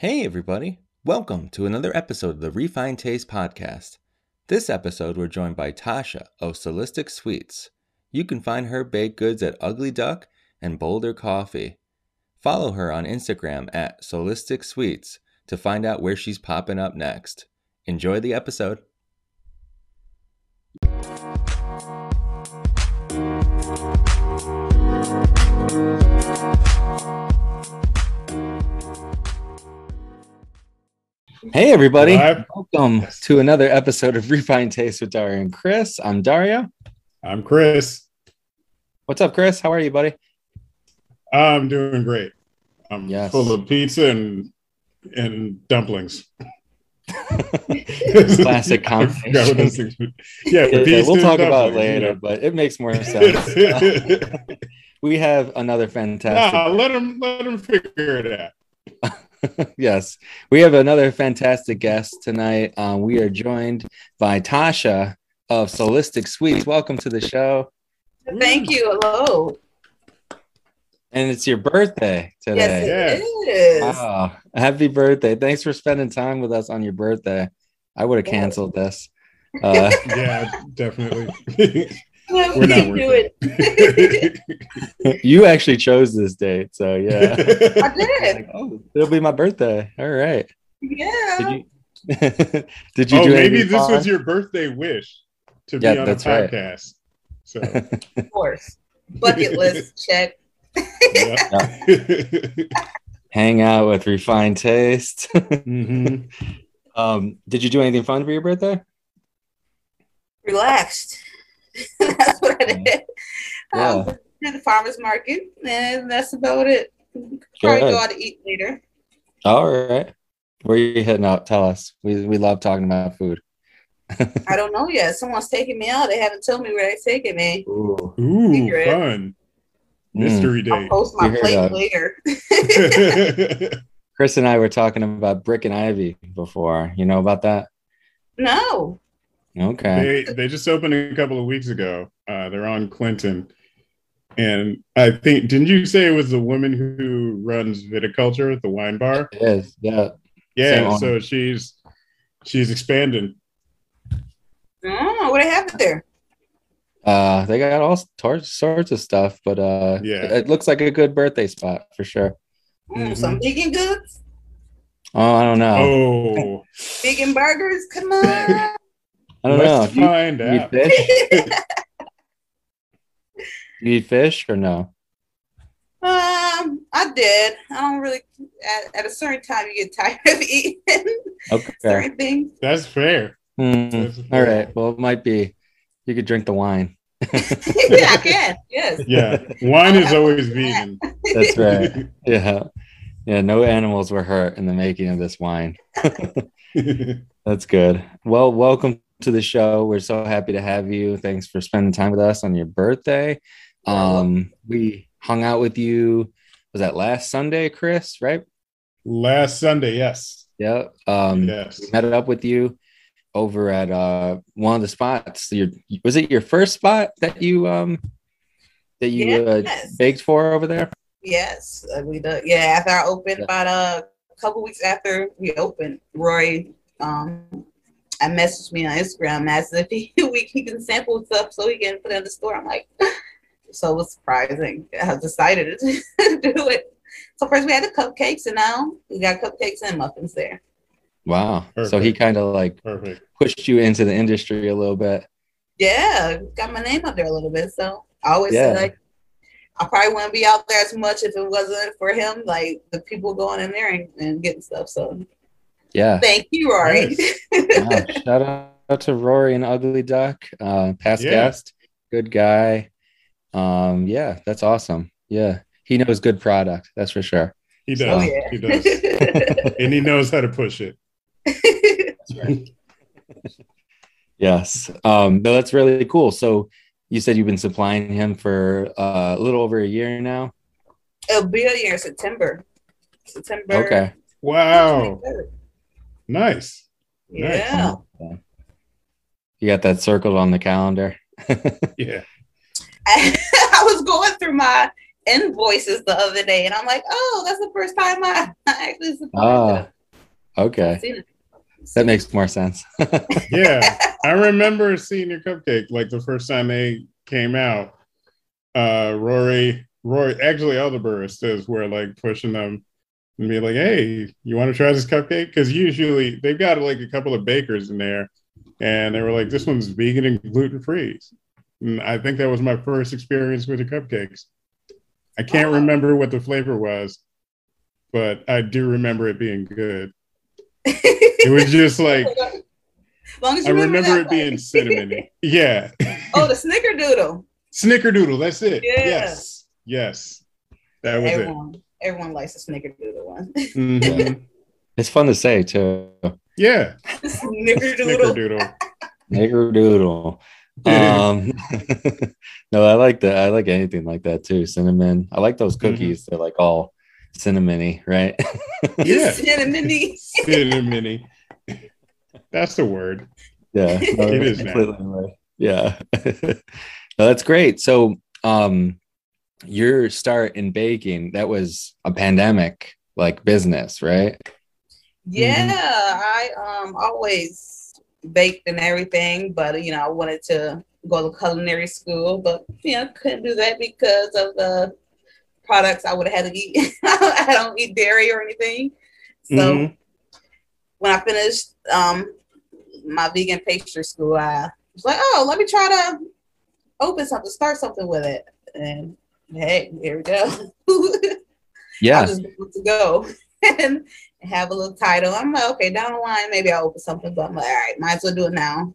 Hey, everybody. Welcome to another episode of the Refined Taste Podcast. This episode, we're joined by Tasha of Solistic Sweets. You can find her baked goods at Ugly Duck and Boulder Coffee. Follow her on Instagram at Solistic Sweets to find out where she's popping up next. Enjoy the episode. Hey, everybody. Live. Welcome to another episode of Refine Taste with Dario and Chris. I'm Dario. I'm Chris. What's up, Chris? How are you, buddy? I'm doing great. I'm Yes. full of pizza and and dumplings. Classic I forgot what those things were. Yeah, we'll talk about later, but it makes more sense. we have another fantastic. nah, let them let them figure it out. yes, we have another fantastic guest tonight. Um, we are joined by Tasha of Solistic Sweets. Welcome to the show, Thank you. Hello. and it's your birthday today. Yes, it is. Wow. Happy birthday. Thanks for spending time with us on your birthday. I would have canceled this. Uh, Yeah, definitely. Well, We're we not can do it. it. you actually chose this date. So, yeah. I did. Like, oh, it'll be my birthday. All right. Yeah. Did you, did you oh, do maybe anything this fun? was your birthday wish to Yeah, be on a that's right. podcast. So Of course. Bucket list check. yeah. hang out with refined taste? Mhm. um, did you do anything fun for your birthday? Relaxed. that's what I did. Yeah. Um, did the farmer's market, and that's about it. Probably Good. go out to eat later. All right. Where are you heading out? Tell us. We, we love talking about food. I don't know yet. Someone's taking me out. They haven't told me where they're taking me. Ooh. Ooh, Secret. fun. Mm. Mystery I'll date. post my You plate that. later. Chris and I were talking about Brick and Ivy before. You know about that? no. Okay. they they just opened a couple of weeks ago. Uh, they're on Clinton, and I think didn't you say it was the woman who runs viticulture at the wine bar? It is. Yeah. Yeah, owner. so she's she's expanding. Oh, what do they have there? Uh, they got all tor- sorts of stuff, but uh, Yeah. it looks like a good birthday spot for sure. Mm, Mhm. Some vegan goods, Oh, I don't know. Oh, vegan burgers. Come on. I don't know. let's Do you, find you eat out. fish? you eat fish or no? Um, I did. I don't really. At, at a certain time, you get tired of eating Okay. certain things. That's fair. Hmm. That's fair. right. Well, it might be. You could drink the wine. yeah, I can. Yes. Yeah, wine is always vegan. That's right. Yeah. Yeah. No animals were hurt in the making of this wine. That's good. Well, welcome to the show. We're so happy to have you. Thanks for spending time with us on your birthday. Um, we hung out with you. Was that last Sunday, Chris? Right? Last Sunday, yes, Yep. Um, yes. we met up with you over at uh one of the spots. Your was it your first spot that you um that you uh, baked for over there? Yes, uh, we do. Yeah, after I opened, Yeah. about uh, a couple weeks after we opened, Roy, um, I messaged me on Instagram asked if he we he can sample stuff so he can put it in the store. I'm like, so it was surprising. I decided to do it. So first we had the cupcakes, and now we got cupcakes and muffins there. Wow. So he kind of like Perfect. pushed you into the industry a little bit. Yeah, got my name up there a little bit. So I always Yeah. say like I probably wouldn't be out there as much if it wasn't for him, like the people going in there and, and getting stuff. So Yeah. thank you, Rory. Wow. Shout out to Rory and Ugly Duck, uh, past Yeah. guest, good guy. Um, yeah, that's awesome. Yeah, he knows good product. That's for sure. He does. oh yeah. He does, and he knows how to push it. Yes. Um, no, that's really cool. So you said you've been supplying him for uh, a little over a year now. It'll be a year September. September. Okay. Wow, nice. Yeah. You got that circled on the calendar. Yeah, I, was going through my invoices the other day, and I'm like, oh, that's the first time I, I actually supported Ah, okay. That makes more sense. yeah, I remember seeing your cupcake like the first time they came out. Uh, Rory, Rory, actually, all the baristas were like pushing them and be like, "Hey, you want to try this cupcake?" Because usually they've got like a couple of bakers in there, and they were like, "This one's vegan and gluten free." And I think that was my first experience with the cupcakes. I can't remember what the flavor was, but I do remember it being good. It it was just like long as I remember that it being way. cinnamon. Yeah. oh, the snickerdoodle. Snickerdoodle, that's it. Yeah. Yes. Yes. That was Everyone, everyone likes the snickerdoodle one. it. Mhm. it's fun to say too. Yeah. snickerdoodle. Snickerdoodle. Snickerdoodle. Um, no, I like that. I like anything like that too. Cinnamon. I like those cookies. They're like all cinnamony, right? Yeah. Cinnamony. Cinnamony. That's the word. yeah, no, It that's now. right. Yeah, no, that's great. So, um, your start in baking that was a pandemic like business, right? Yeah, I um always baked and everything, but you know, I wanted to go to culinary school, but you know, couldn't do that because of the products I would have had to eat. I don't eat dairy or anything. So Mhm. when I finished um my vegan pastry school, I was like, oh, let me try to open something, start something with it. And hey, here we go. I Yeah, just to go and have a little title. I'm like, okay, down the line, maybe I'll open something, but I'm like, all right, might as well do it now.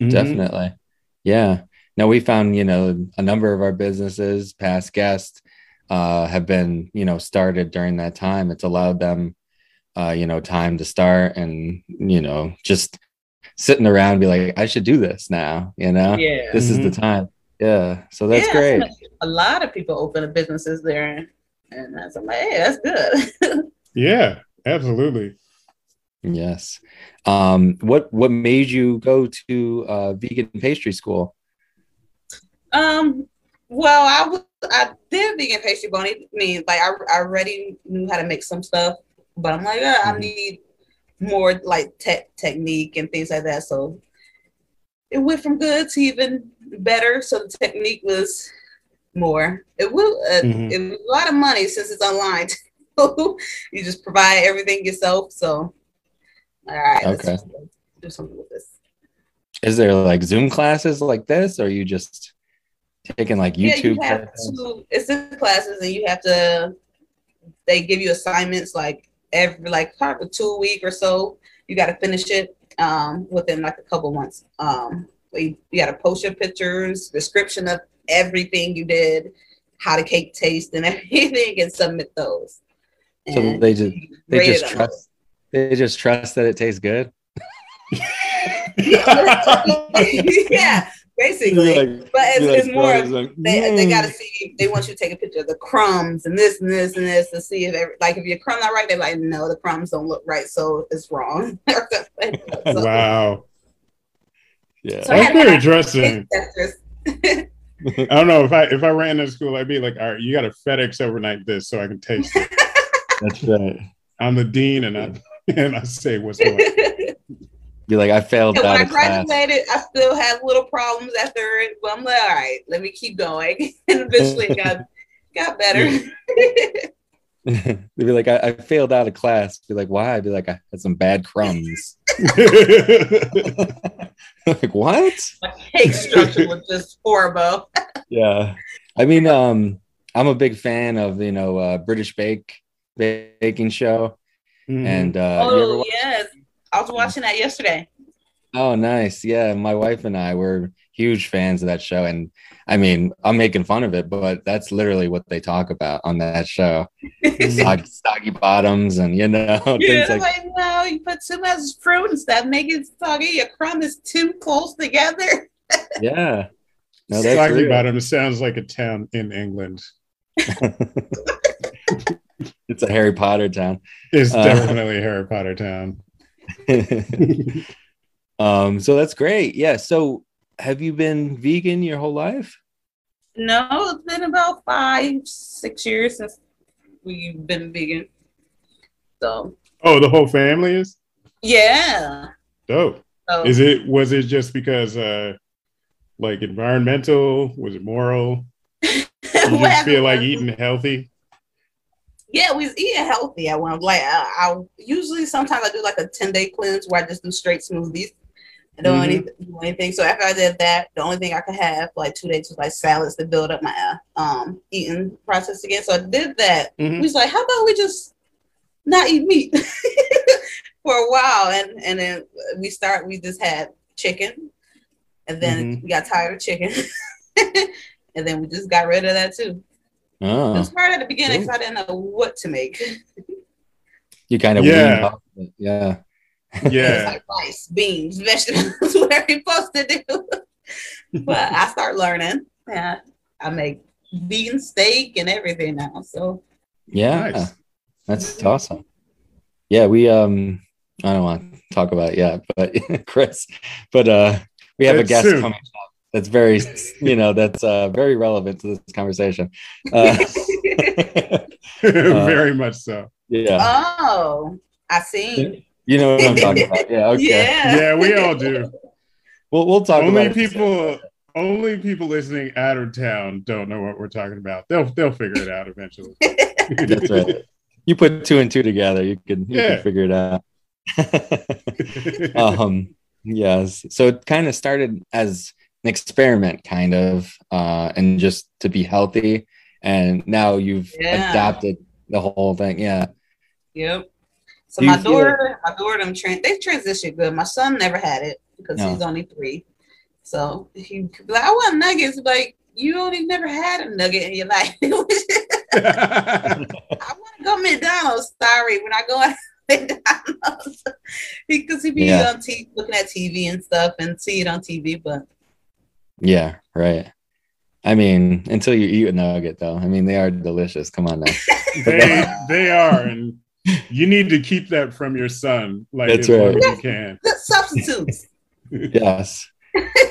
Mhm. definitely. Yeah. No, we found, you know, a number of our businesses, past guests, uh, have been, you know, started during that time. It's allowed them, uh, you know, time to start and, you know, just sitting around and be like, I should do this now, you know, Yeah. this is the time. Yeah. So that's Yeah, great. A lot of people open businesses there. And that's I'm like, hey, that's good. Yeah, absolutely. Yes. Um, what, what made you go to, uh, vegan pastry school? um, well, I was I did vegan pastry, but I mean, like I, I already knew how to make some stuff, but I'm like, yeah, I Mhm. need more like tech technique and things like that. So it went from good to even better. So the technique was more. It will. Uh, Mhm. It was a lot of money since it's online. you just provide everything yourself. So all right, Okay. just do something with this. Is there like Zoom classes like this, or are you just taking like YouTube? Yeah, you to. It's in classes, and you have to. They give you assignments like every like probably two week or so. You got to finish it um, within like a couple months. Um, you, you got to post your pictures, description of everything you did, how the cake tastes, and everything, and submit those. So And they just they just it on trust they just trust that it tastes good. yeah, basically. Like- but it's, be like, it's more. "What of- is it?" they, they Mm. got to see they want you to take a picture of the crumbs and this and this and this to see if every, like if your crumb not right they're like no the crumbs don't look right so it's wrong So- wow. Yeah. So That's very interesting. Testers. I don't know if I if I ran to school, I'd be like, all right, you got to FedEx overnight this so I can taste it. That's right. I'm the dean, and I and I say what's what. Be like, I failed And when out I of class. graduated, I still had little problems after it, but I'm like, all right, let me keep going. and eventually got got better. They'd be like, I, I failed out of class. Be like, why? I'd be like, I had some bad crumbs. like, what? My cake structure was just horrible. Yeah. I mean, um, I'm a big fan of, you know, uh, British Bake baking show. Mhm. And uh oh watch- yes, I was watching that yesterday. Oh, nice. Yeah, my wife and I were huge fans of that show, and I mean, I'm making fun of it, but that's literally what they talk about on that show: soggy, soggy bottoms, and you know, Yeah, things like, like. no, you put too much fruit and stuff, make it soggy. Your crumb is too close together. Yeah, no, that's Soggy real. Bottom sounds like a town in England. it's a Harry Potter town. It's Uh, definitely a Harry Potter town. um, so that's great. Yeah. So, have you been vegan your whole life? No, it's been about five, six years since we've been vegan. So Oh, the whole family is yeah. dope. So, Is it was it just because uh like environmental? Was it moral? You just feel like eating healthy? Yeah, we was eating healthy at one. Like I, I usually sometimes I do like a ten day cleanse where I just do straight smoothies. I don't Mhm. any- do anything. So after I did that, the only thing I could have like two days was like salads to build up my um eating process again. So I did that. Mhm. We was like, how about we just not eat meat for a while, and and then we start. We just had chicken, and then Mhm. we got tired of chicken, and then we just got rid of that too. It Oh, was hard at the beginning because I didn't know what to make. you kind of Yeah. weaned off. Yeah. It's Yeah. like rice, beans, vegetables, whatever you're supposed to do. but I start learning. Yeah, I make vegan steak and everything now. So Yeah. Nice. That's awesome. Yeah, we um I don't want to talk about it yet, but Chris, but uh we have a guest soon. coming up that's very you know that's uh very relevant to this conversation. Uh, Very much so. yeah. oh, I seen. You know what I'm talking about. Yeah, okay. Yeah. Yeah, we all do. We'll we'll talk only about it. people only people listening out of town don't know what we're talking about. They'll they'll figure it out eventually. That's right. You put two and two together, you can you Yeah. can figure it out. um yes so it kind of started as an experiment kind of uh and just to be healthy and now you've Yeah. adapted the whole thing yeah Yep. So Do my feel daughter, my daughter, them tran they transitioned good. My son never had it because No. he's only three. So he could be like, I want nuggets, like you only never had a nugget in your life. I want to go McDonald's. Sorry, we're not going McDonald's because he be Yeah. on TV, looking at TV and stuff and see it on TV. But yeah right i mean until you eat a nugget though i mean they are delicious come on now they they are, and you need to keep that from your son, like That's as long as you can. good substitutes. yes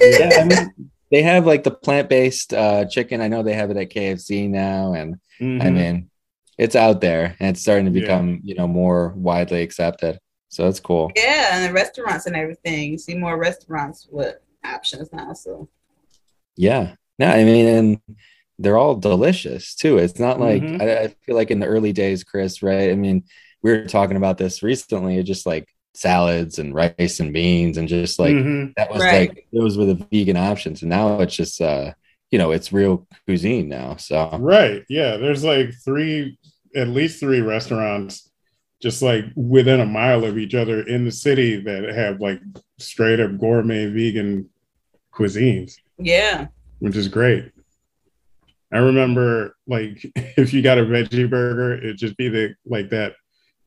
yeah i mean they have like the plant-based uh chicken i know they have it at kfc now and I Mhm. mean, it's out there and it's starting to Yeah. become, you know, more widely accepted. So that's cool. yeah, and the restaurants and everything. You see more restaurants with options now. So Yeah. No, I mean, and they're all delicious too. It's not like Mhm. I, I feel like in the early days, Chris, right? I mean, we were talking about this recently, it's just like salads and rice and beans and just like Mhm. that was Right. like those were the vegan options. And now it's just uh, you know, it's real cuisine now. So Right. Yeah. There's like three, at least three restaurants just like within a mile of each other in the city that have like straight up gourmet vegan cuisines, yeah, which is great. I remember like if you got a veggie burger, it'd just be the like that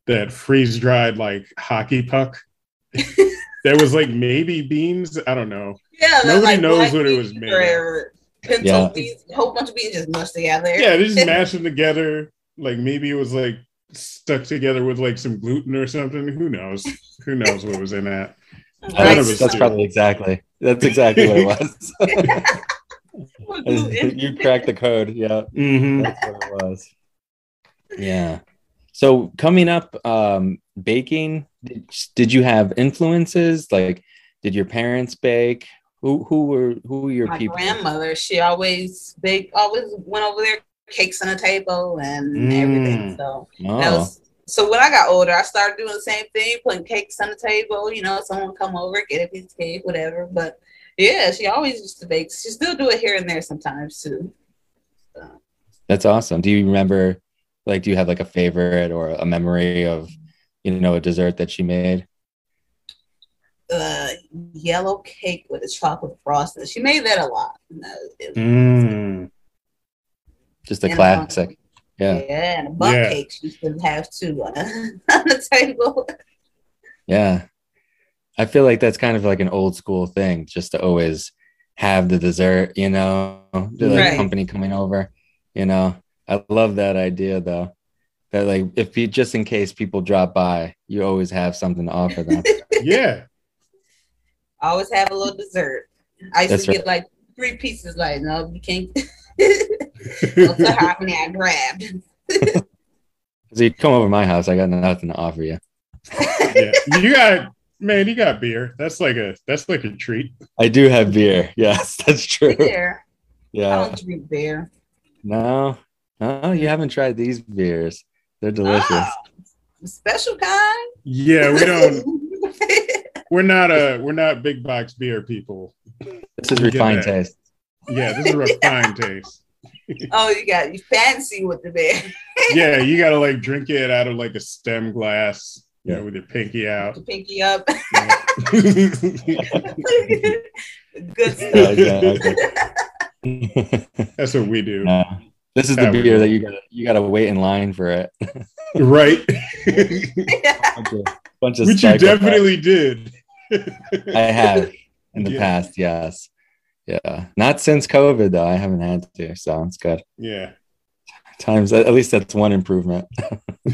that freeze dried like hockey puck. that was like maybe beans. I don't know. yeah. they're Nobody knows what it was made or Pinto Yeah. beans, a whole bunch of beans just mushed together. Yeah, they just mashed them together. Like maybe it was like stuck together with like some gluten or something. Who knows? Who knows what was in that? Right. One of that's, that's probably exactly that's exactly what it was. With gluten. you cracked the code. Yeah. Mm-hmm. That's what it was. Yeah. So coming up, um, baking, did, did you have influences? Like, did your parents bake? Who who were who were your people? My people? grandmother, she always they always went over there, cakes on the table and Mm. everything. So that Oh, was so when I got older, I started doing the same thing, putting cakes on the table. You know, someone come over, get a piece of cake, whatever. But yeah, she always used to bake. She still do it here and there sometimes too. that's awesome. Do you remember, like, do you have like a favorite or a memory of, you know, a dessert that she made? Uh, yellow cake with a chocolate frosting. She made that a lot. Uh, Mm. Just a And, classic. um, Yeah. Yeah, and a butt Yeah. cake she should have too on, on the table. Yeah. I feel like that's kind of like an old school thing, just to always have the dessert, you know, the like Right. company coming over, you know. I love that idea though. That like if you just in case people drop by, you always have something to offer them. Yeah. Always have a little dessert. I used That's to right. get like three pieces. Like, no, you can't. Don't how many I grabbed. So you come over to my house, I got nothing to offer you. yeah. You got man, you got beer. That's like a that's like a treat. I do have beer. Yes, that's true. Beer. I Yeah. don't drink beer. No, Oh, you haven't tried these beers. They're delicious. Ah, special kind. Yeah, we don't we're not a we're not big box beer people. This is we refined taste. Yeah, this is refined taste. oh, you got you fancy with the beer. Yeah, you gotta like drink it out of like a stem glass, you Yeah. know, with your pinky out. The pinky up. Yeah. Good Yeah, stuff. exactly. That's what we do. No. This is the Yeah, we beer that you gotta you gotta wait in line for it. Right. bunch of, bunch of Which you psychopaths. definitely did. I have in the Yeah. past, yes. Yeah. Not since COVID though. I haven't had to, so it's good. Yeah. Times at least that's one improvement.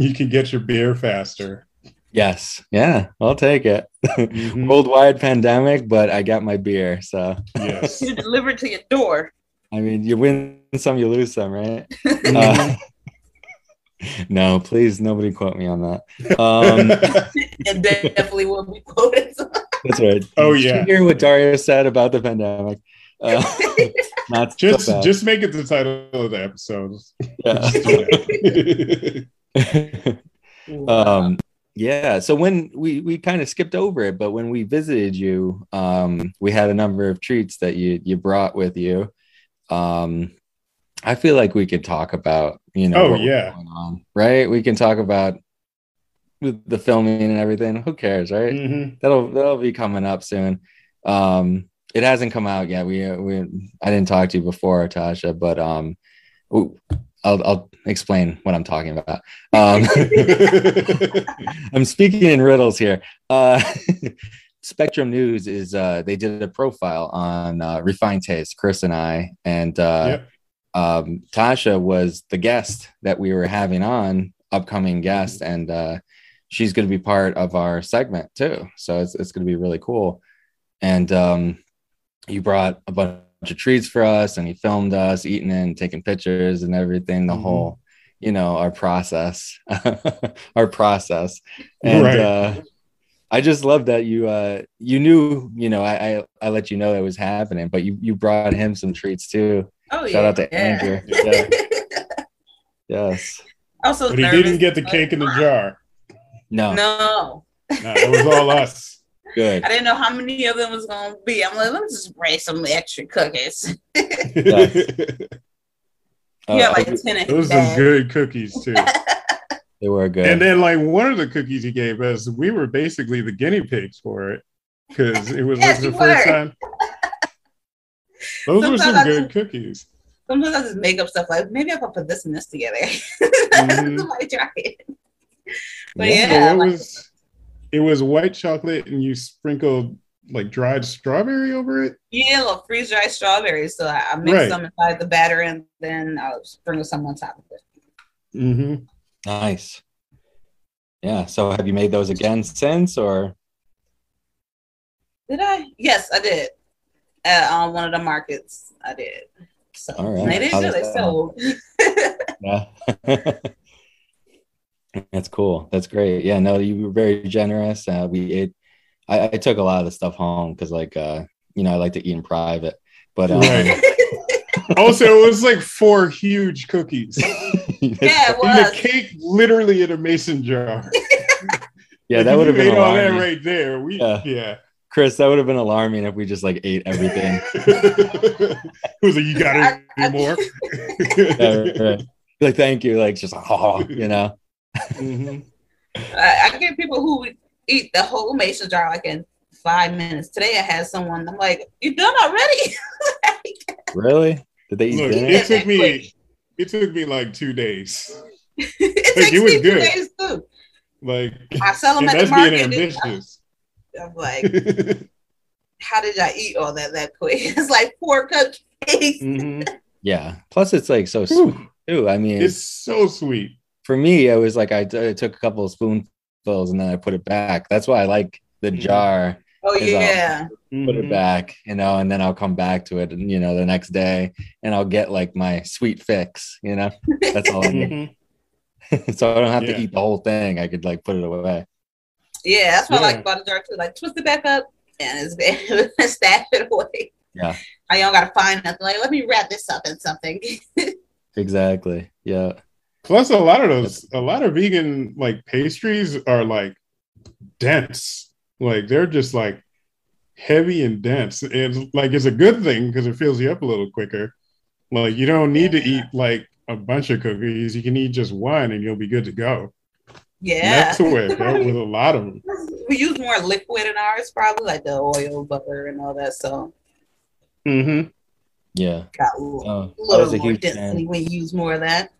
you can get your beer faster. yes. Yeah, I'll take it. Mhm. Worldwide pandemic, but I got my beer. So Yes. You delivered to your door. I mean you win some, you lose some, right? Mhm. Uh, no, please nobody quote me on that. Um And then definitely will be quoted. That's right. Oh, Did you yeah. hear what Dario said about the pandemic? Uh, not just bad. just make it the title of the episode. yeah. um, yeah. So when we we kind of skipped over it, but when we visited you, um, we had a number of treats that you you brought with you. Um, I feel like we could talk about you know Oh, what yeah. going on, right? We can talk about the filming and everything. Who cares, right? Mhm. that'll that'll be coming up soon. Um, it hasn't come out yet. We we I didn't talk to you before, Tasha, but um, I'll I'll explain what I'm talking about. Um, I'm speaking in riddles here. Uh, Spectrum News is uh, they did a profile on uh, Refined Taste, Chris and I, and uh, Yep. um, Tasha was the guest that we were having on, upcoming guest, and uh, she's going to be part of our segment too. So it's it's going to be really cool. And um, you brought a bunch of treats for us, and he filmed us eating and taking pictures and everything. The Mhm. whole, you know, our process, our process, and. Right. Uh, I just love that you uh you knew you know I, I I let you know it was happening, but you you brought him some treats too. Oh, Shout yeah. out to yeah. Andrew. Yeah. Yes. also, But he didn't get the cake in the jar. No. No, No, it was all us. Good. I didn't know how many of them was gonna be. I'm like, let me just bring some extra cookies. Uh, yeah, like ten Those are some good cookies too. they were good. And then like one of the cookies he gave us, we were basically the guinea pigs for it because it was Yes, like the first were. time. Those were some Sometimes I good cookies. Sometimes I just make up stuff like maybe I could put this and this together. Mhm. Somebody try it. But Yeah. Yeah, it like- was it was white chocolate and you sprinkled like dried strawberry over it. yeah, little freeze dried strawberries. So I, I mix Right. some inside the batter and then I'll sprinkle some on top of it. Mm-hmm. nice. Yeah. So have you made those again since or Did I? Yes, I did. At um, one of the markets, I did. So All right. they did How good. does They sold. yeah. That's cool. That's great. Yeah, no, you were very generous. Uh, we ate I, I took a lot of the stuff home because like uh, you know, I like to eat in private. But um, Right. Also, it was like four huge cookies. yeah, it And the cake literally in a mason jar. yeah, that would have been ate all that alarming. right there. We Yeah. yeah. Chris, that would have been alarming if we just like ate everything. it was like you got I- I- any more? Yeah, right. Like, thank you. Like, just oh, you know. Mhm. I, I get people who eat the whole mason jar like in five minutes. Today I had someone. I'm like, "You done already?" Really? Did they eat Look, dinner? it took me Quick. it took me like two days. it Like, takes it was me two good. days too. Like I sell them at the that's being market. and ambitious. I'm like, how did I eat all that that quick? It's like four cupcakes. Mhm. Yeah. Plus, it's like so sweet too. I mean, It's so sweet. For me, I was like, I, t- I took a couple of spoonfuls and then I put it back. That's why I like the Mhm. jar Oh 'Cause, yeah. put Mhm. it back, you know, and then I'll come back to it, and you know, the next day, and I'll get like my sweet fix, you know. That's all I need. Mhm. so I don't have Yeah. to eat the whole thing. I could like put it away. Yeah, that's what I like about the jar too. Like twist it back up and it's there. Stash it away. Yeah. I don't gotta find nothing. Like, let me wrap this up in something. Exactly. Yeah. Plus, a lot of those, a lot of vegan like pastries are like dense. Like they're just like heavy and dense. And like it's a good thing because it fills you up a little quicker. Like you don't need to eat like a bunch of cookies. You can eat just one and you'll be good to go. And yeah. that's the way it with a lot of them. we use more liquid in ours, probably like the oil, butter, and all that. So Mm-hmm. Yeah. got a little, Oh, I was little a more huge density fan. when you use more of that.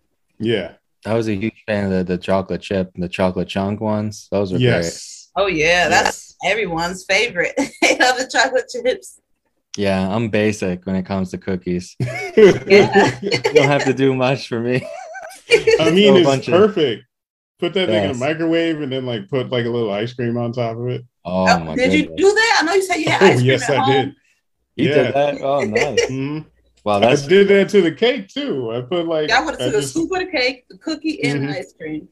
Yeah. I was a huge fan of the, the chocolate chip and the chocolate chunk ones. Those were Yes. Oh yeah, that's everyone's favorite. they love the chocolate chips. Yeah, I'm basic when it comes to cookies. Yeah. you don't have to do much for me. I mean, Throw it's bunch of- perfect. Put that thing in a Yes. microwave and then like put like a little ice cream on top of it. Oh Oh, my did you do that? I know you said you had Oh, cream yes, at I home. did. You Yeah. did that? Oh, nice. Mhm. Wow, I did that to the cake too. I put like Yeah, I would I have took a just- scoop of the cake, the cookie, and Mhm. the ice cream.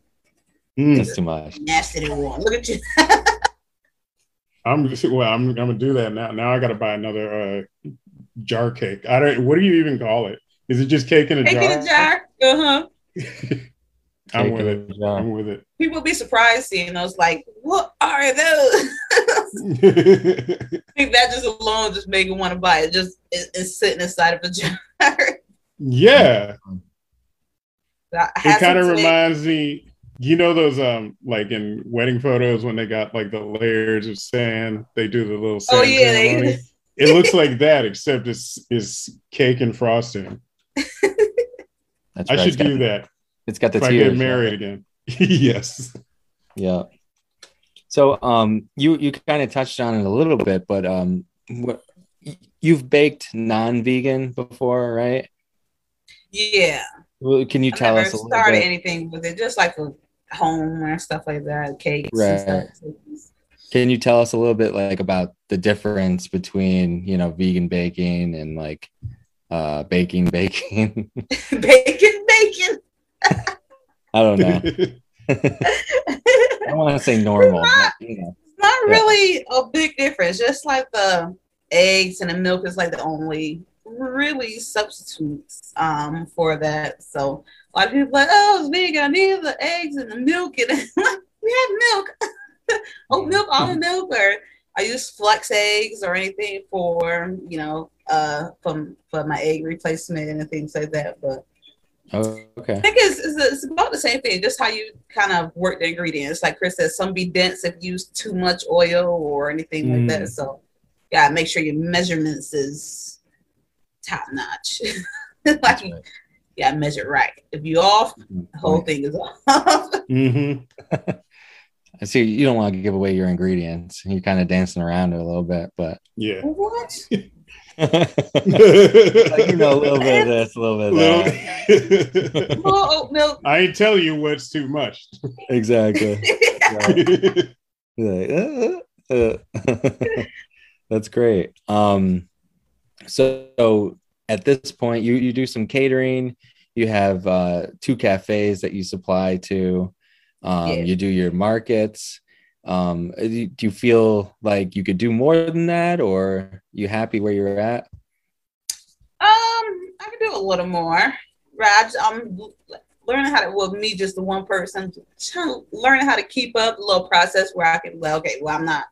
Mm. that's too much. Nasty and warm. Look at you. I'm just, well. I'm, I'm gonna do that now. Now I got to buy another uh, jar cake. I don't. What do you even call it? Is it just cake in a Cake jar? in a jar. Uh huh. I'm Cake with it. I'm with it. People be surprised seeing those. Like, what are those? I think that just alone just make you want to buy it. Just it, it's sitting inside of a jar. yeah, it kind of reminds me. You know those um like in wedding photos when they got like the layers of sand. They do the little sand Oh yeah, they, It looks like that, except it's it's cake and frosting. That's I right. should It's got- do that It's got the if I get married again. yes. Yeah. So um you you kind of touched on it a little bit, but um what you've baked non-vegan before, right? yeah. Well, can you I tell us a little started bit? anything with it, just like a home or stuff like that, cakes Right. and stuff. Can you tell us a little bit like about the difference between, you know, vegan baking and like uh baking baking? bacon, bacon. I don't know. I want to say normal, but, you know. not Yeah. really a big difference. Just like the eggs and the milk is like the only really substitutes um for that. So a lot of people like, oh, it's vegan. I need the eggs and the milk, and we have milk, oat milk, almond milk, or I use flax eggs or anything for you know uh from for my egg replacement and things like that. But Oh, okay. I think it's, it's, it's about the same thing, just how you kind of work the ingredients. Like Chris said, some be dense if you use too much oil or anything like that. Mm. So, yeah, make sure your measurements is top notch. like, That's you right. yeah, measure right. If you off, the whole thing is off. hmm I see you don't want to give away your ingredients. You're kind of dancing around it a little bit, but Yeah. what? like, you know, a little bit of this, a little bit of that. Little- More oat milk. I tell you what's too much. Exactly. Yeah. Like, uh, uh. That's great. Um, so at this point, you you do some catering. You have uh, two cafes that you supply to. Um, Yeah. You do your markets. Um, do you- feel like you could do more than that, or you happy where you're at? Um, I can do a little more. Right, I'm learning how to. Well, me, just the one person, trying to learning how to keep up a little process where I can. Well, okay, well, I'm not.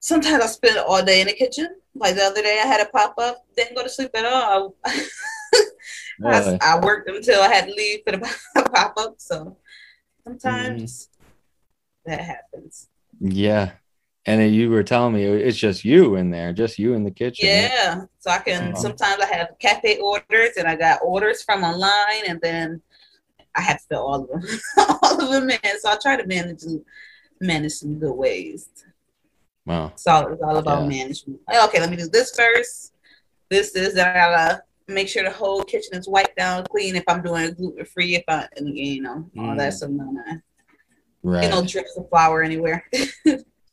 Sometimes I spend all day in the kitchen. Like the other day, I had a pop up. Didn't go to sleep at all. I, Really? I worked until I had to leave for the pop up. So sometimes that happens. Yeah. And you were telling me it's just you in there, just you in the kitchen. right? Yeah. So I can sometimes I have cafe orders and I got orders from online and then I have to fill all of them all of them in. So I try to manage manage some good ways. Wow. So it's all about Yeah. management. Okay, let me do this first. This is that I gotta make sure the whole kitchen is wiped down clean if I'm doing gluten free if I and you know all that Mm. so no no Right. you know drips of flour anywhere.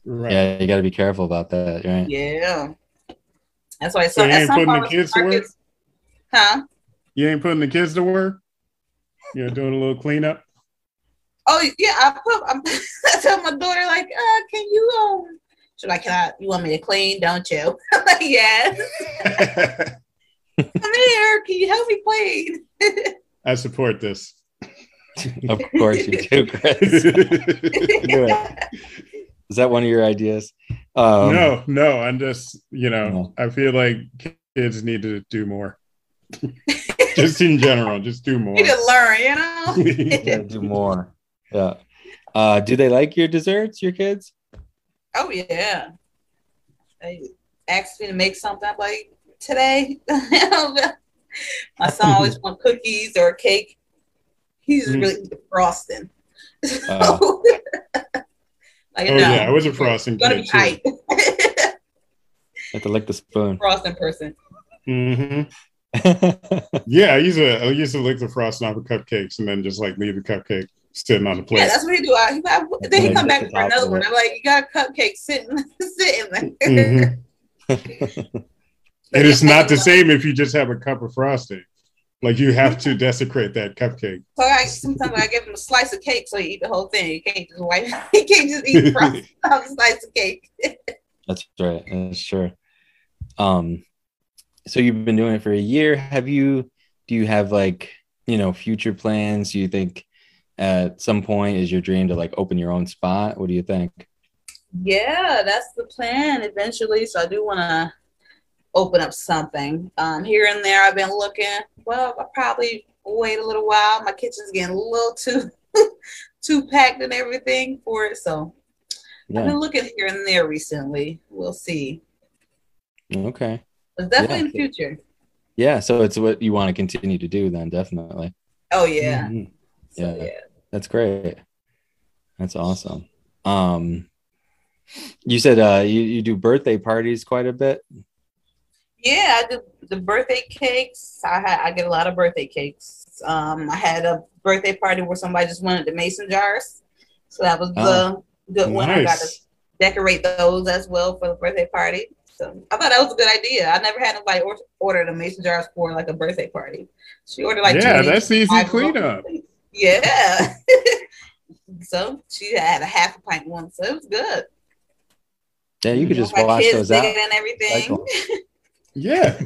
Right. Yeah, you got to be careful about that, right? Yeah. That's why. So So, you ain't putting the kids to work? Huh? You ain't putting the kids to work. You're doing a little cleanup. Oh yeah, I put. I'm, I tell my daughter like, uh, can you um? She's like, can I? You want me to clean? Don't you? I'm like, yeah. Come here. Can you help me clean? I support this. Of course you do, Chris. Is that one of your ideas? Um, no, no, I'm just, you know, No. I feel like kids need to do more. just in general, just do more. You to learn, you know. gotta do more. Yeah. Uh, do they like your desserts, your kids? oh yeah. They asked me to make something. I'm like, today. my son always want cookies or cake. He's Mm. really into frosting. Uh. like, oh no, yeah, I was a frosting Gonna kid be too. tight. Have to lick the spoon. frosting person. Mm-hmm. Yeah, I used to I used to lick the frosting off of cupcakes and then just like leave the cupcake sitting on the plate. Yeah, that's what he do. I, he, I, then he Like, come back the for another one. I'm like, you got a cupcake sitting, sitting there. Mhm. And it's not the same if you just have a cup of frosting. Like you have to desecrate that cupcake. So I sometimes I give him a slice of cake so he eat the whole thing. He can't just wipe. He can't just eat frosting a slice of cake. That's right. That's true. Um, so you've been doing it for a year. Have you? Do you have like you know future plans? Do you think at some point is your dream to like open your own spot? What do you think? Yeah, that's the plan eventually. So I do want to open up something. Um, here and there, I've been looking. Well, I'll probably wait a little while. My kitchen's getting a little too too packed and everything for it. So I've been looking here and there recently. We'll see. Okay. But definitely Yeah. in the future. Yeah. So it's what you want to continue to do then, definitely. Oh yeah. Mhm. So, Yeah. yeah. That's great. That's awesome. Um, you said uh, you you do birthday parties quite a bit. Yeah, I do the birthday cakes. I had I get a lot of birthday cakes. Um, I had a birthday party where somebody just wanted the mason jars, so that was Oh, the good one. I got to decorate those as well for the birthday party. So I thought that was a good idea. I never had nobody or- order the mason jars for like a birthday party. She ordered like yeah, that's easy five cleanup. Yeah. so she had a half a pint one, so it was good. Yeah, you could just My wash kids those out. and everything. Cycle. Yeah.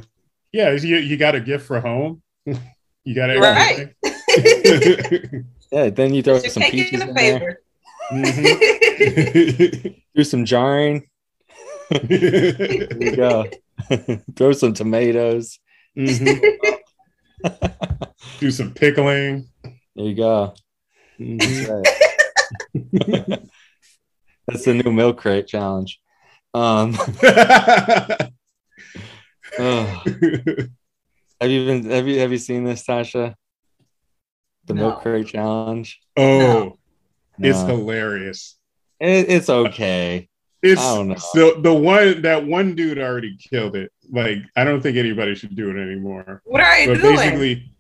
Yeah, you, you got a gift for home. You got it. Right. Yeah, then you throw Just some peaches in in a there. favor. Mhm. Do some jarring. There you go. throw some tomatoes. Mhm. Do some pickling. There you go. Mhm. That's right. That's the new milk crate challenge. Um, oh. have you been? Have you have you seen this, Tasha? The No. milk crate challenge. oh, it's No. hilarious. It, it's okay. It's I don't know. so the one that one dude already killed it. Like I don't think anybody should do it anymore. What are you but doing? basically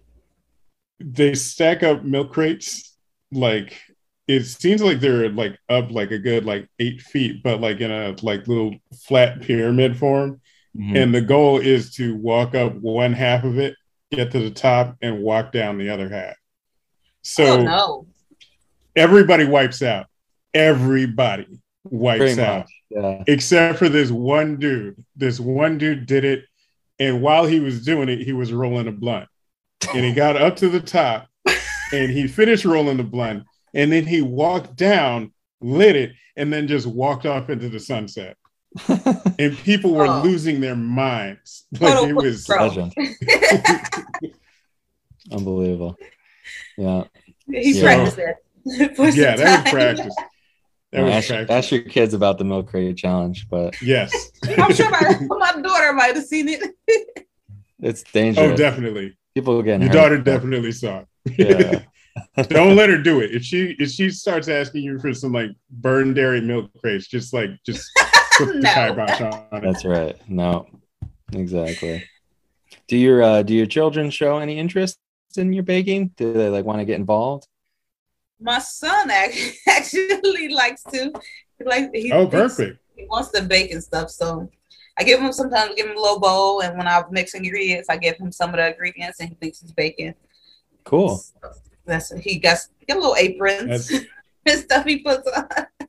they stack up milk crates like it seems like they're like up like a good like eight feet but like in a like little flat pyramid form Mhm. and the goal is to walk up one half of it get to the top and walk down the other half so oh no. everybody wipes out everybody wipes Pretty out much. Yeah. except for this one dude. This one dude did it, and while he was doing it, he was rolling a blunt. And he got up to the top, and he finished rolling the blunt, and then he walked down, lit it, and then just walked off into the sunset. And people were Oh. losing their minds. Like it was. Legend. Unbelievable. Yeah. He's Yeah. practiced that. for Yeah, some that was time. practice. That was ask, practice. ask your kids about the milk crate challenge, but Yes. I'm sure my, my daughter might have seen it. it's oh, dangerous. oh, definitely. People getting Your hurt. daughter definitely saw it. Yeah. Don't let her do it. If she if she starts asking you for some like Byrne Dairy milk crates, just like just put the No. kibosh on it. That's right. No, exactly. Do your uh, do your children show any interest in your baking? Do they like want to get involved? My son actually likes to. Like he Oh, thinks- perfect. He wants to bake and stuff, so I give him sometimes give him a little bowl, and when I mix ingredients, I give him some of the ingredients, and he thinks he's baking. Cool. That's he gets get a little aprons That's, and stuff he puts on. But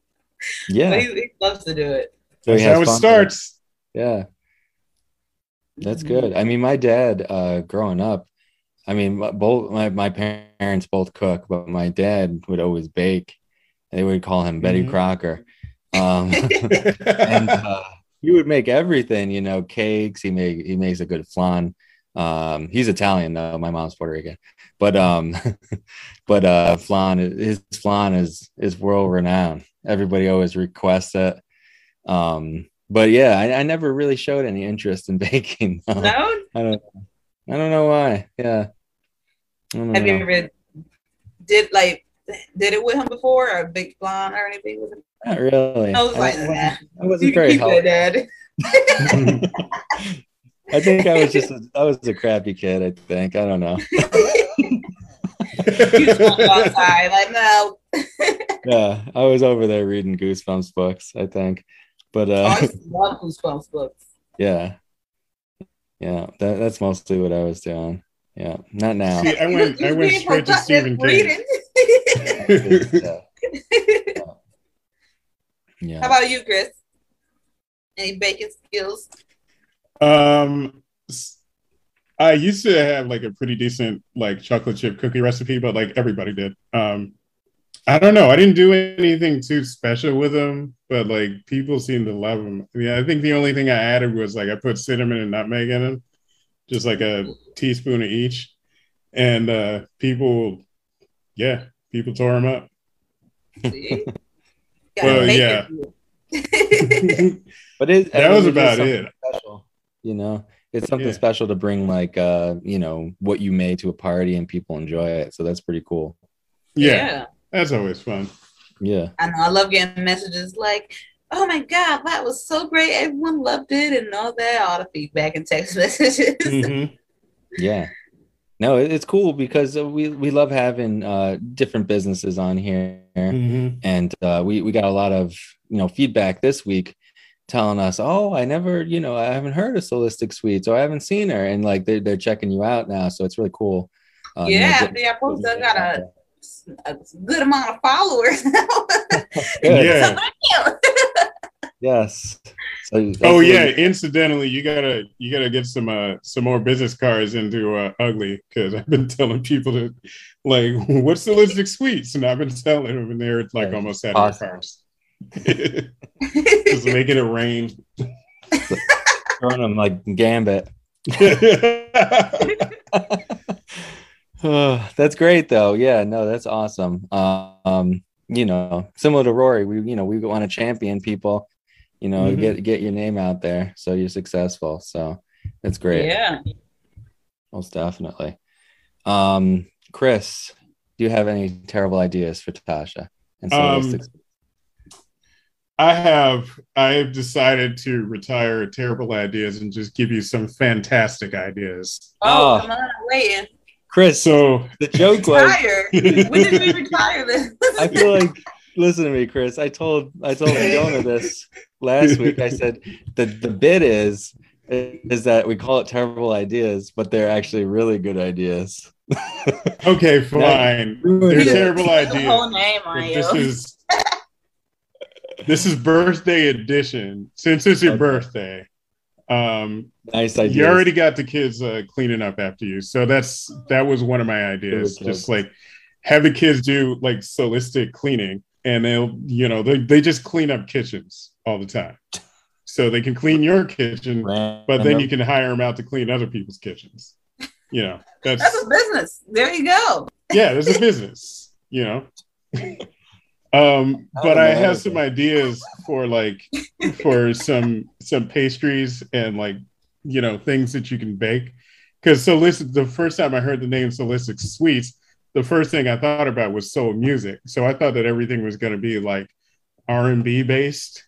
Yeah. he, he loves to do it. So that's how it starts. Yeah. That's good. I mean, my dad, uh, growing up, I mean, both my, my parents both cook, but my dad would always bake. They would call him Betty Mhm. Crocker. Um, and uh, he would make everything, you know, cakes. He make he makes a good flan. Um, he's Italian though. My mom's Puerto Rican, but um, but uh, flan his flan is is world renowned. Everybody always requests it. Um, but yeah, I, I never really showed any interest in baking. No, I don't. I don't know why. Yeah. Have you ever did like did it with him before or big blonde or anything with him? Not really. I was like, I, nah. I wasn't can very helpful. Dad. I think I was just a, I was a crappy kid. I think I don't know. you just want to go outside, like no. Yeah, I was over there reading Goosebumps books. I think, but Oh, I uh, love Goosebumps books. yeah, yeah, that, that's mostly what I was doing. Yeah, not now. See, I went I went straight to productive Stephen King. yeah. yeah. How about you, Chris? Any baking skills? Um, I used to have like a pretty decent like chocolate chip cookie recipe, but like everybody did. Um, I don't know. I didn't do anything too special with them, but like people seem to love them. Yeah, I think the only thing I added was like I put cinnamon and nutmeg in them, just like a teaspoon of each, and uh people, yeah, people tore them up. See? Well, yeah. But it, That was about it. Special, you know, it's something Yeah. special to bring like uh, you know, what you made to a party and people enjoy it. So that's pretty cool. yeah, that's always fun. Yeah. I know. I love getting messages like, "Oh my god, that was so great! Everyone loved it," and all that, all the feedback and text messages. Mhm. Yeah. No, it's cool because uh, we we love having uh different businesses on here, Mhm. and uh, we we got a lot of you know feedback this week telling us, oh, I never, you know, I haven't heard of Solistic Sweets or I haven't seen her, and like they're they're checking you out now, so it's really cool. Uh, you know, yeah, getting- after I posted, I got a, a good amount of followers. Yeah. Yes. So Oh yeah. really- Incidentally, you gotta you gotta get some uh some more business cards into uh, Ugly because I've been telling people to like what's the Holistic Sweets, and I've been telling them, and they're like Yeah, almost out of awesome. cards. Just making it rain. throwing them like Gambit. Oh, that's great though. Yeah, no, that's awesome. Um, you know, similar to Rory, we you know we want to champion people, you know, Mhm. get get your name out there so you're successful. So that's great. yeah. Most definitely. Um, Chris, do you have any terrible ideas for Tasha? And Um, I have I have decided to retire terrible ideas and just give you some fantastic ideas. Oh, Oh. come on, I'm waiting. Chris, So the joke was when did we retire this? I feel like listen to me, Chris. I told I told Jonah this last week. I said the the bit is is that we call it terrible ideas, but they're actually really good ideas. okay, fine. They're it. terrible the whole ideas. name. This is this is birthday edition. Since it's your Okay. birthday, um, Nice ideas. you already got the kids uh, cleaning up after you. So that's that was one of my ideas. Just like have the kids do like solistic cleaning, and they'll you know they they just clean up kitchens all the time. So they can clean your kitchen, but then you can hire them out to clean other people's kitchens. You know, that's That's a business. There you go. yeah, there's a business, you know. um, but don't I have some ideas for like for some some pastries and like you know things that you can bake. Because solicit the first time I heard the name Solistic Sweets, the first thing I thought about was soul music. So I thought that everything was going to be like R and B based,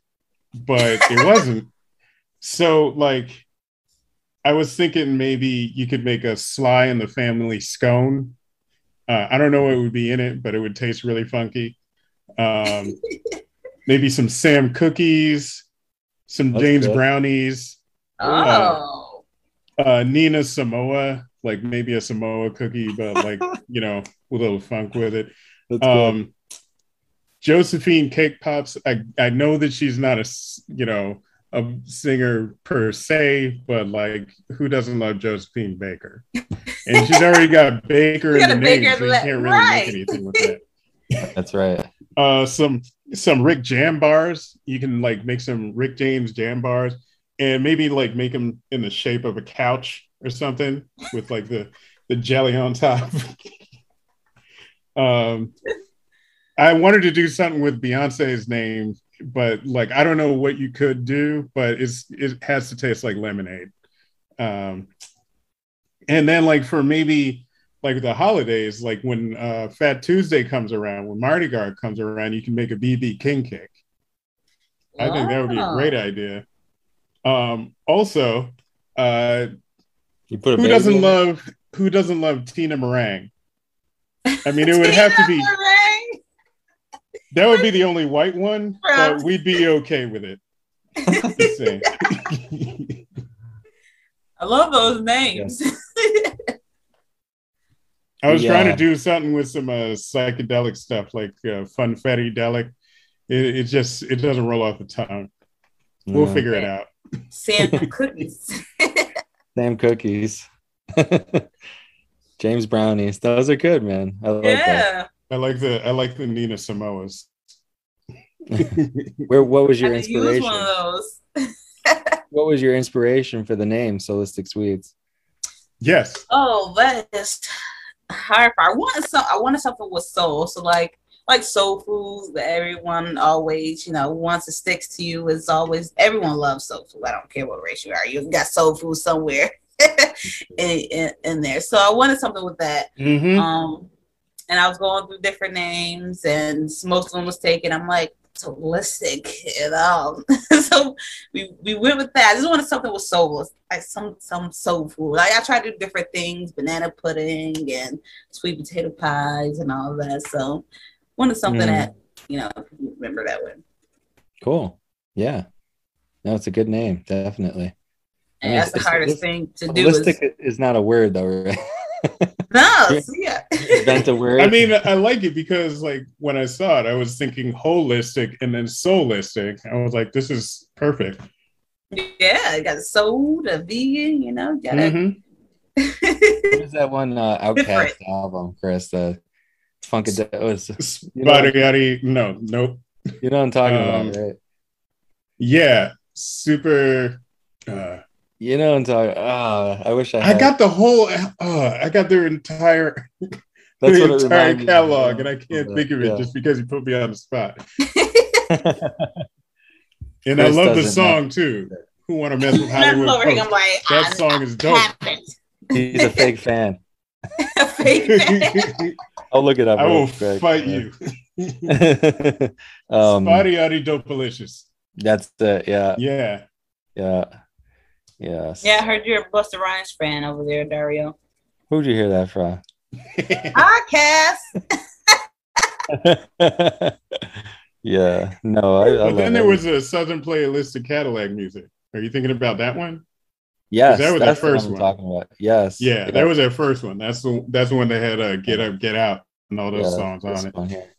but it wasn't. So like I was thinking maybe you could make a Sly and the Family scone. Uh, I don't know what would be in it, but it would taste really funky. Um, maybe some Sam cookies, some That's James good. brownies, Oh, uh, Nina Samoa, like maybe a Samoa cookie, but like you know, with a little funk with it. That's good. Um, Josephine Cake Pops. I I know that she's not a you know a singer per se, but like who doesn't love Josephine Baker? And she's already got Baker in the name, Baker so you can't really right. make anything with that. That's right. Uh, some some Rick Jam bars. You can like make some Rick James jam bars, and maybe like make them in the shape of a couch or something with like the the jelly on top. um, I wanted to do something with Beyonce's name, but like I don't know what you could do, but it's it has to taste like lemonade. Um, and then like for maybe like the holidays, like when uh, Fat Tuesday comes around, when Mardi Gras comes around, you can make a BB King cake. I think that would be a great idea. Um, also, uh, You put a who doesn't in it? love who doesn't love Tina Meringue? I mean, it would have to be Meringue? that would be the only white one, but we'd be okay with it. I love those names. I was Yeah. trying to do something with some uh, psychedelic stuff like uh, funfetti delic. It, it just it doesn't roll off the tongue. We'll Yeah. figure it out. Sam cookies. Sam cookies. James brownies. Those are good, man. I like that. yeah. I like the I like the Nina Samoas. Where what was I your could use inspiration? one of those. What was your inspiration for the name Solistic Sweets? yes. Oh, that is hard. I wanted some. I wanted something with soul. So like like soul food that everyone always you know once it sticks to you is always everyone loves soul food. I don't care what race you are. You got soul food somewhere in, in in there. So I wanted something with that. Mm-hmm. Um, and I was going through different names, and most of them was taken. I'm like, holistic, you know. so we, we went with that. I just wanted something with soul, like some some soul food. Like I tried to do different things, banana pudding and sweet potato pies and all that. So wanted something Mm. that you know you remember that one. Cool. Yeah. No, it's a good name, definitely. I And mean, that's the hardest thing to do. Is, is not a word though, right? no, yeah. Invent a word. I mean, I like it because like when I saw it, I was thinking holistic and then soulistic. I was like, this is perfect. yeah, you got soul, the vegan, you know, you gotta. Mhm. what is that one uh, OutKast Different. album, Chris? The Funkadelic. It was, Spaghetti, no, nope. you know what I'm talking Um, about, right? Yeah, super. Uh, You know I'm talking. Ah, I wish I. I got the whole. Uh, I got their entire That's the entire catalog, and I can't think of it Yeah. just because you put me on the spot. And I love the doesn't song too. Who want to mess with Hollywood? Post? Like, That song is dope. happened. He's a fake fan. Fake fan. I'll look it up. I real will quick. fight you. um, Spotty Uddy Dopalicious. that's the yeah, Yeah. yeah, yes. Yeah, I heard you're a Busta Rhymes fan over there, Dario. Who'd you hear that from? Podcast. yeah, no, I, I but then there it. was a Southernplayalisticadillacmuzik. Are you thinking about that one? yes, that was the that's the first one talking about. Yes, Yeah, that was their first one. That's the that's the one that had uh, "Get Up, Get Out" and all those yeah, songs on it. one here.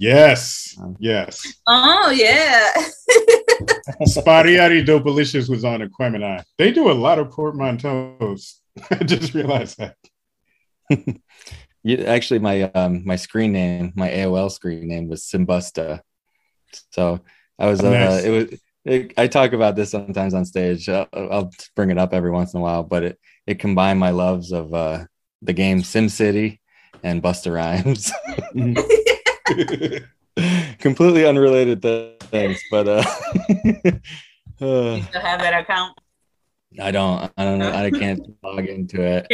Yes, Um, yes. Oh yeah. SpottieOttieDopaliscious was on Aquemini. They do a lot of portmanteaus. I just realized that. You, actually, my um my screen name, my AOL screen name was Simbusta. So I was uh, Nice. it was. It, I talk about this sometimes on stage. I'll, I'll bring it up every once in a while, but it it combined my loves of uh the game SimCity and Busta Rhymes. Completely unrelated things, but uh, uh, You still have that account? I don't, I don't know, I can't log into it.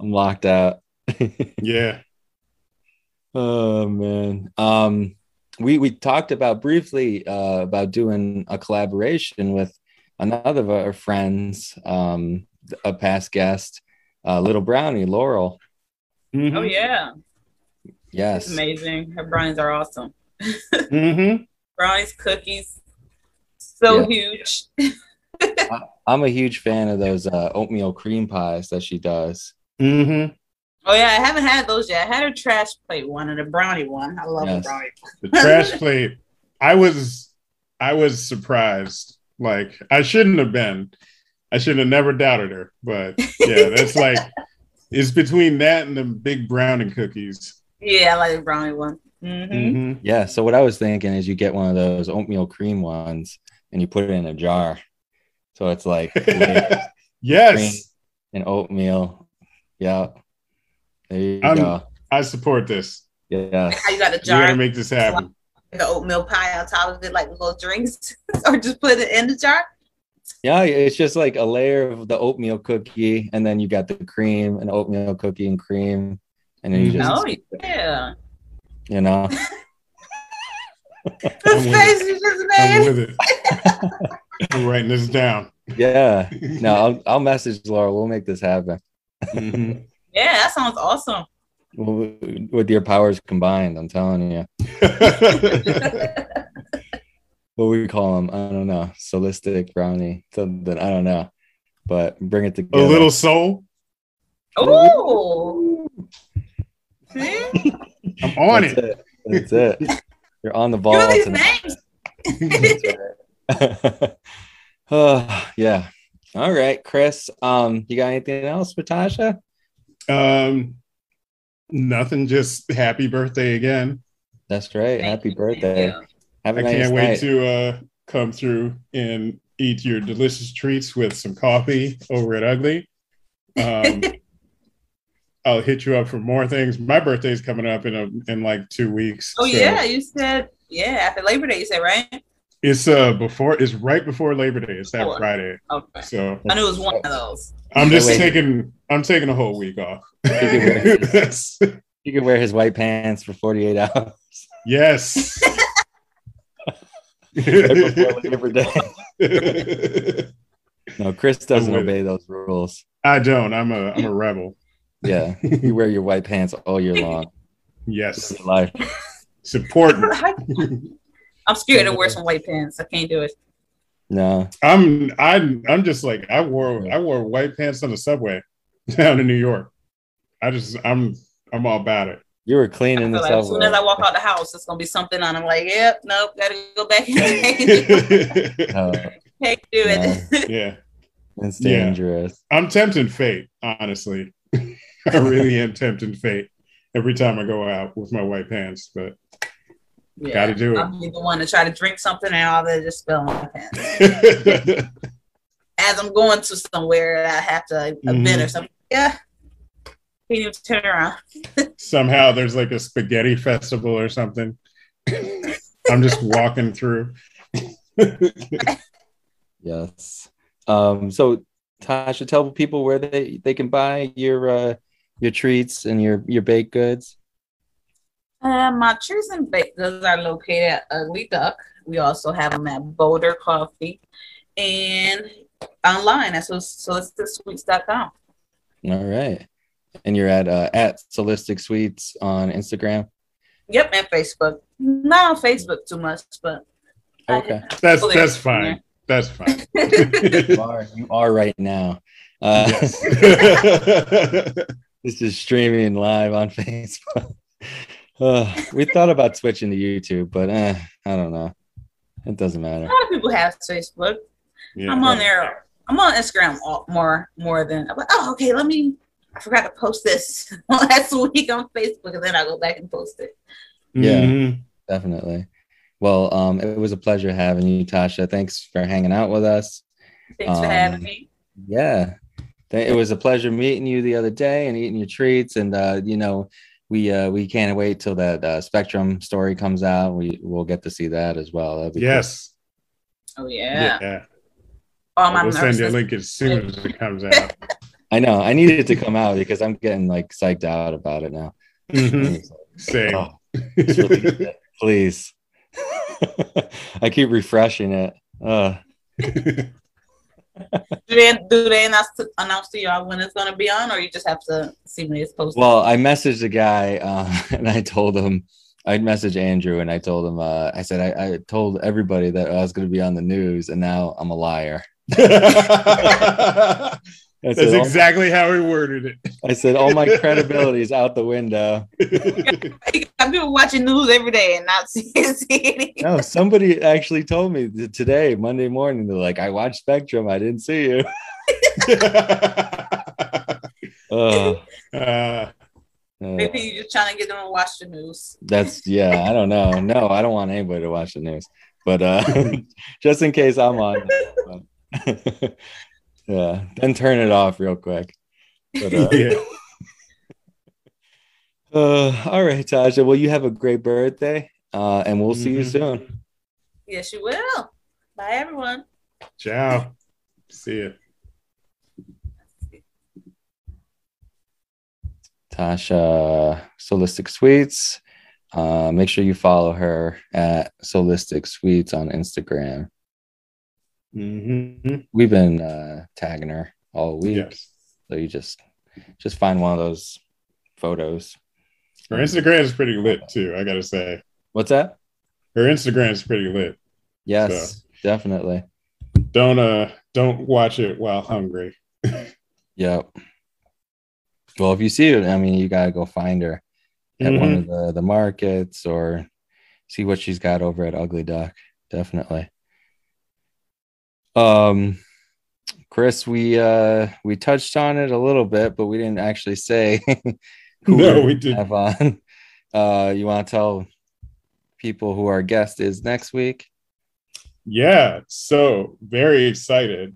I'm locked out. yeah. Oh man. Um we we talked about briefly uh about doing a collaboration with another of our friends, um a past guest, uh Little Brownie, Laurel. Mhm. Oh yeah. Yes. It's amazing. Her brownies are awesome. Mm-hmm. brownies, cookies, so Yeah. huge. I'm a huge fan of those uh, oatmeal cream pies that she does. Mm-hmm. Oh yeah, I haven't had those yet. I had a trash plate one and a brownie one. I love Yes. a brownie. The trash plate. I was I was surprised. Like I shouldn't have been. I should have never doubted her. But yeah, that's like it's between that and the big brownie cookies. Yeah, I like the brownie one. hmm Mhm. Yeah. So what I was thinking is you get one of those oatmeal cream ones and you put it in a jar. So it's like yes, in oatmeal. Yeah. There you I'm- go. I support this. Yeah. How you got the You jar, gotta make this happen. the oatmeal pie on top of it, like little drinks, or just put it in the jar. Yeah, it's just like a layer of the oatmeal cookie, and then you got the cream and oatmeal cookie and cream, and then you just, Oh yeah, you know, the with it. face you just I'm with it. I'm writing this down. yeah. No, I'll, I'll message Laura. We'll make this happen Mhm. Yeah, that sounds awesome. We'll- with your powers combined. I'm telling you. What we call them? I don't know. Solistic brownie, something. I don't know, but bring it together. A little soul. Ooh. See? I'm on That's it. it. That's it. You're on the ball Give me these names. That's right. oh, yeah. All right, Chris. Um, you got anything else for Tasha? Um, nothing. Just happy birthday again. That's right. Thank Happy you, birthday. thank Have a I nice can't wait to uh, come through and eat your delicious treats with some coffee over at Ugly. Um, I'll hit you up for more things. My birthday's coming up in a, in like two weeks. Oh so yeah, you said yeah after Labor Day. You said right? it's uh before it's right before Labor Day. It's that Before. Friday. Okay. So I knew it was one of those. I'm just Wait. taking I'm taking a whole week off. can That's- You can wear his white pants for 48 hours yes. right before Labor Day. No, Chris doesn't obey those rules. I don't. I'm a I'm a rebel. Yeah, you wear your white pants all year long. Yes. Your life. It's important. I'm scared to wear some white pants. I can't do it. No, I'm I'm I'm just like I wore I wore white pants on the subway down in New York. I just I'm I'm all about it. you were I cleaning feel this like as soon as I walk out the house, it's gonna be something on. I'm like, yep, nope, gotta go back and Uh, can't do it. yeah. it's Yeah. dangerous. I'm tempting fate, honestly. I really am tempting fate every time I go out with my white pants, but Yeah. gotta do it. I'll be the one to try to drink something and all that just spill on my pants. As I'm going to somewhere, I have to like, Mhm. event or something. Yeah. Can you turn around. Somehow there's like a spaghetti festival or something. I'm just walking through. Yes. Um, so Tasha, tell people where they, they can buy your uh, your treats and your your baked goods. Uh, my treats and baked goods are located at Ugly Duck. We also have them at Boulder Coffee and online at so, solisticsweets.com. All right. And you're at uh, at Solistic Sweets on Instagram. Yep, and Facebook. Not on Facebook too much, but Okay. That's that's fine. That's fine. You are you are right now. Uh, Yes. this is streaming live on Facebook. Uh, we thought about switching to YouTube, but eh, I don't know. It doesn't matter. a lot of people have Facebook. Yeah. I'm on there. I'm on Instagram more more than. I'm like, oh, okay. Let me. I forgot to post this last week on Facebook, and then I go back and post it. Yeah. Mhm. Definitely. Well, um, it was a pleasure having you, Tasha. Thanks for hanging out with us. Thanks for Um, having me. Yeah. Th- It was a pleasure meeting you the other day and eating your treats. And uh, you know, we uh we can't wait till that uh, Spectrum story comes out. We we'll get to see that as well. That'd be cool. Yes. Oh yeah. Yeah. All my We'll send you a link as soon as it comes out. I know. I needed it to come out because I'm getting like psyched out about it now. Mhm. Same. Oh, it, please. I keep refreshing it. Uh, Do they do they announce to, announce to y'all when it's gonna be on, or you just have to see when it's posted? well, I messaged the guy uh, and I told him I'd messaged Andrew and I told him, uh, I said, I, I told everybody that I was going to be on the news and now I'm a liar. That's said, all, exactly how he worded it. I said, all my credibility is out the window. I've been watching news every day and not seeing see. No, somebody actually told me that today, Monday morning, they're like, I watched Spectrum. I didn't see you. Uh, Uh, uh, Maybe you're just trying to get them to watch the news. that's, yeah, I don't know. No, I don't want anybody to watch the news. But uh, just in case I'm on. Yeah, then turn it off real quick. But, uh, yeah. Uh, all right, Tasha. Well, you have a great birthday, uh, and we'll see you Mhm. soon. Yes, you will. Bye, everyone. Ciao. See you. Tasha Solistic Sweets. Uh, make sure you follow her at Solistic Sweets on Instagram. hmm We've been uh, tagging her all week, Yes. so you just just find one of those photos. Her Instagram is pretty lit too. I gotta say, What's that? her Instagram is pretty lit. Yes, definitely. Don't uh, don't watch it while hungry. Yep. Well, if you see it, I mean, you gotta go find her at one Mhm. of the, the markets or see what she's got over at Ugly Duck. Definitely. Um, Chris, we uh we touched on it a little bit, but we didn't actually say who No, we didn't. have on. Uh, you want to tell people who our guest is next week? Yeah, so very excited.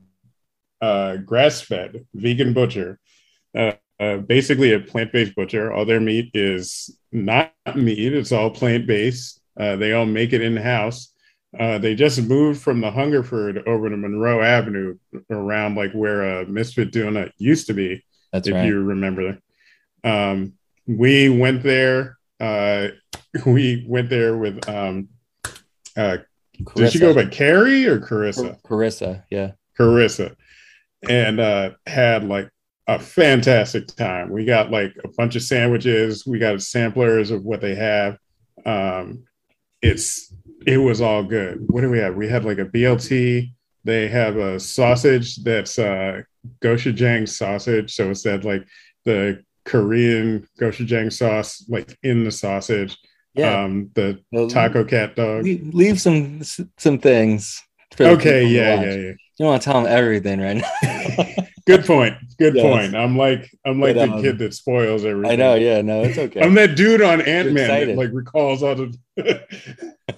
Uh, grass fed vegan butcher, uh, uh, basically a plant based butcher. All their meat is not meat, it's all plant based. Uh, they all make it in house. Uh, they just moved from the Hungerford over to Monroe Avenue around like where uh, Misfit Donut used to be That's if right. you remember. Um, we went there. Uh, we went there with. Um, uh, did she go by Carrie or Carissa? Carissa, yeah. Carissa, and uh, had like a fantastic time. We got like a bunch of sandwiches. We got samplers of what they have. Um, it's it was all good. What do we have? We had like a BLT. They have a sausage that's uh, gochujang sausage. So it's that like the Korean gochujang sauce like in the sausage. Yeah. Um, the Well, taco cat dog. leave, leave some some things. Okay, yeah, yeah, yeah. You don't want to tell them everything right now. Good point. Good Yes. point. I'm like I'm like But, the um, kid that spoils everything. I know. Yeah. No, it's okay. I'm that dude on Ant Man that like recalls all the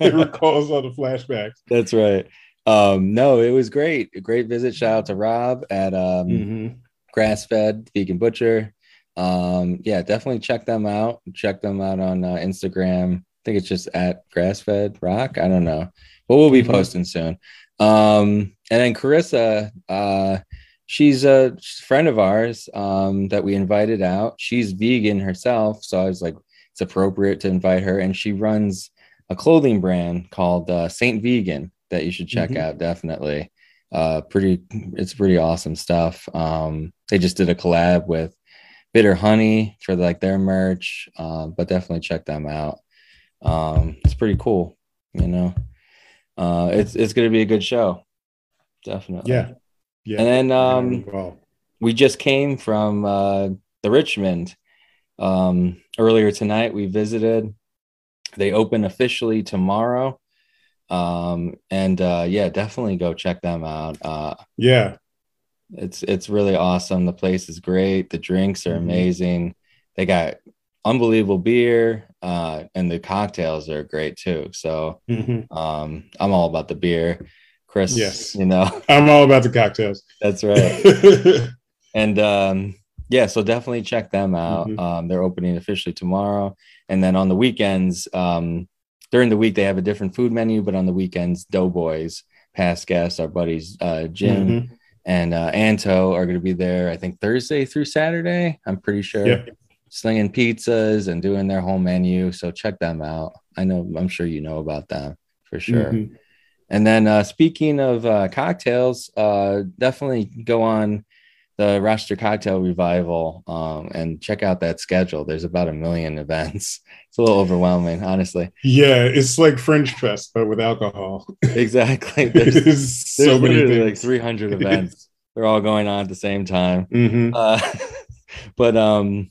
it recalls all the flashbacks. That's right. Um, no, it was great. A great visit. Shout out to Rob at um, Mm-hmm. Grass Fed Vegan Butcher. Um, yeah, definitely check them out. Check them out on uh, Instagram. I think it's just at Grass Fed Rock. I don't know, but we'll be Mhm. posting soon. Um, and then Carissa, uh, she's a friend of ours um, that we invited out. She's vegan herself, so I was like, it's appropriate to invite her. And she runs a clothing brand called uh, Saint Vegan that you should check Mhm. out. Definitely, uh, pretty. It's pretty awesome stuff. Um, they just did a collab with Bitter Honey for like their merch, uh, but definitely check them out. Um, it's pretty cool, you know. Uh, it's it's gonna be a good show, definitely. Yeah. Yeah. And then um, we just came from uh, the Richmond um, earlier tonight. We visited. They open officially tomorrow, um, and uh, yeah, definitely go check them out. Uh, yeah. it's it's really awesome. The place is great. The drinks are Mhm. amazing. They got unbelievable beer, uh, and the cocktails are great too. So Mhm. um, I'm all about the beer. Chris, Yes. you know I'm all about the cocktails. that's right. and um yeah so definitely check them out Mhm. um they're opening officially tomorrow and then on the weekends um during the week they have a different food menu but on the weekends doughboys past guests our buddies uh jim Mhm. and uh anto are going to be there i think thursday through saturday i'm pretty sure Yep. slinging pizzas and doing their whole menu so check them out i know i'm sure you know about them for sure Mhm. And then uh, speaking of uh, cocktails, uh, definitely go on the Rochester Cocktail Revival um, and check out that schedule. There's about a million events. It's a little overwhelming, honestly. Yeah, it's like French Fest, but with alcohol. Exactly. There's, There's there's so many things. like 300 events. They're all going on at the same time. Mhm. Uh, but um,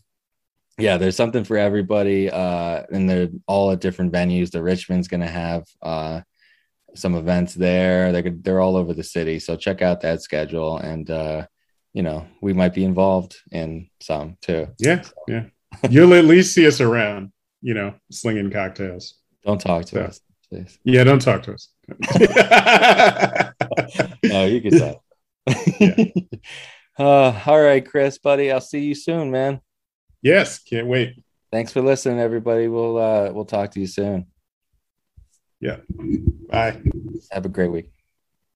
yeah, there's something for everybody. Uh, and they're all at different venues. The Richmond's gonna have uh some events there. They're they're all over the city. So check out that schedule, and uh, you know we might be involved in some too. Yeah, yeah. You'll at least see us around, you know, slinging cocktails. Don't talk to Yeah. us, please. Yeah, don't talk to us. No, you can talk. uh, all right, Chris, buddy. I'll see you soon, man. yes, can't wait. Thanks for listening, everybody. We'll uh, we'll talk to you soon. Bye. Have a great week.